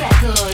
records.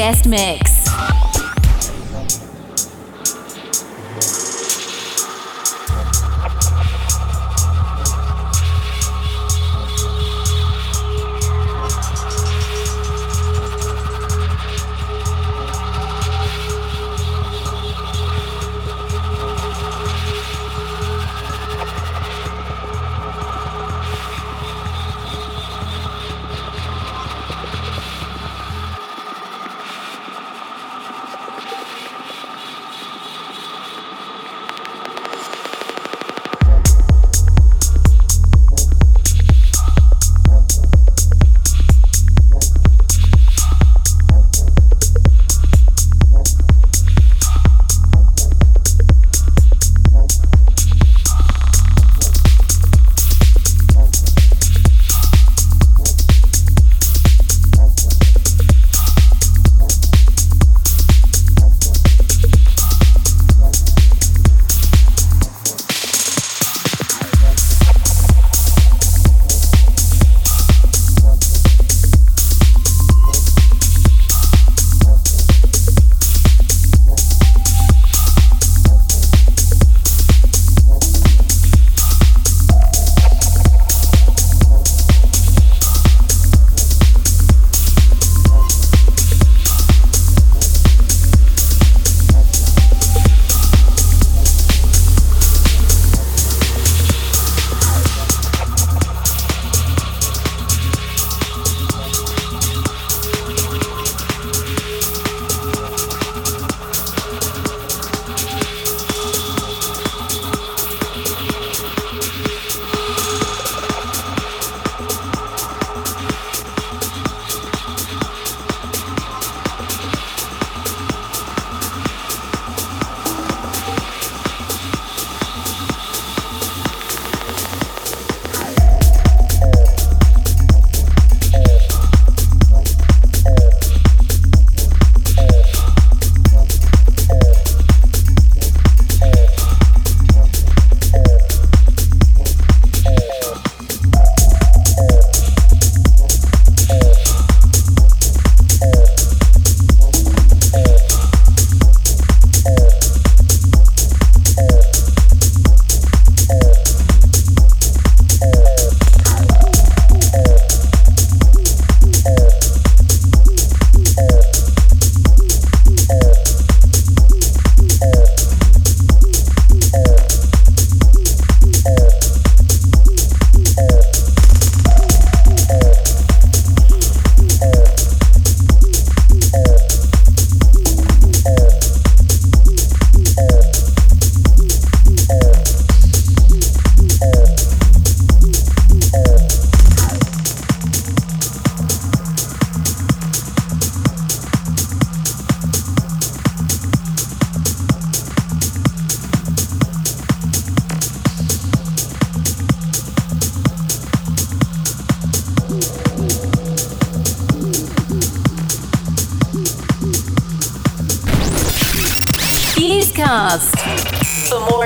Guest mix.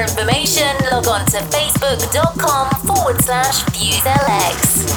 Information, log on to facebook.com forward slash FuseLX.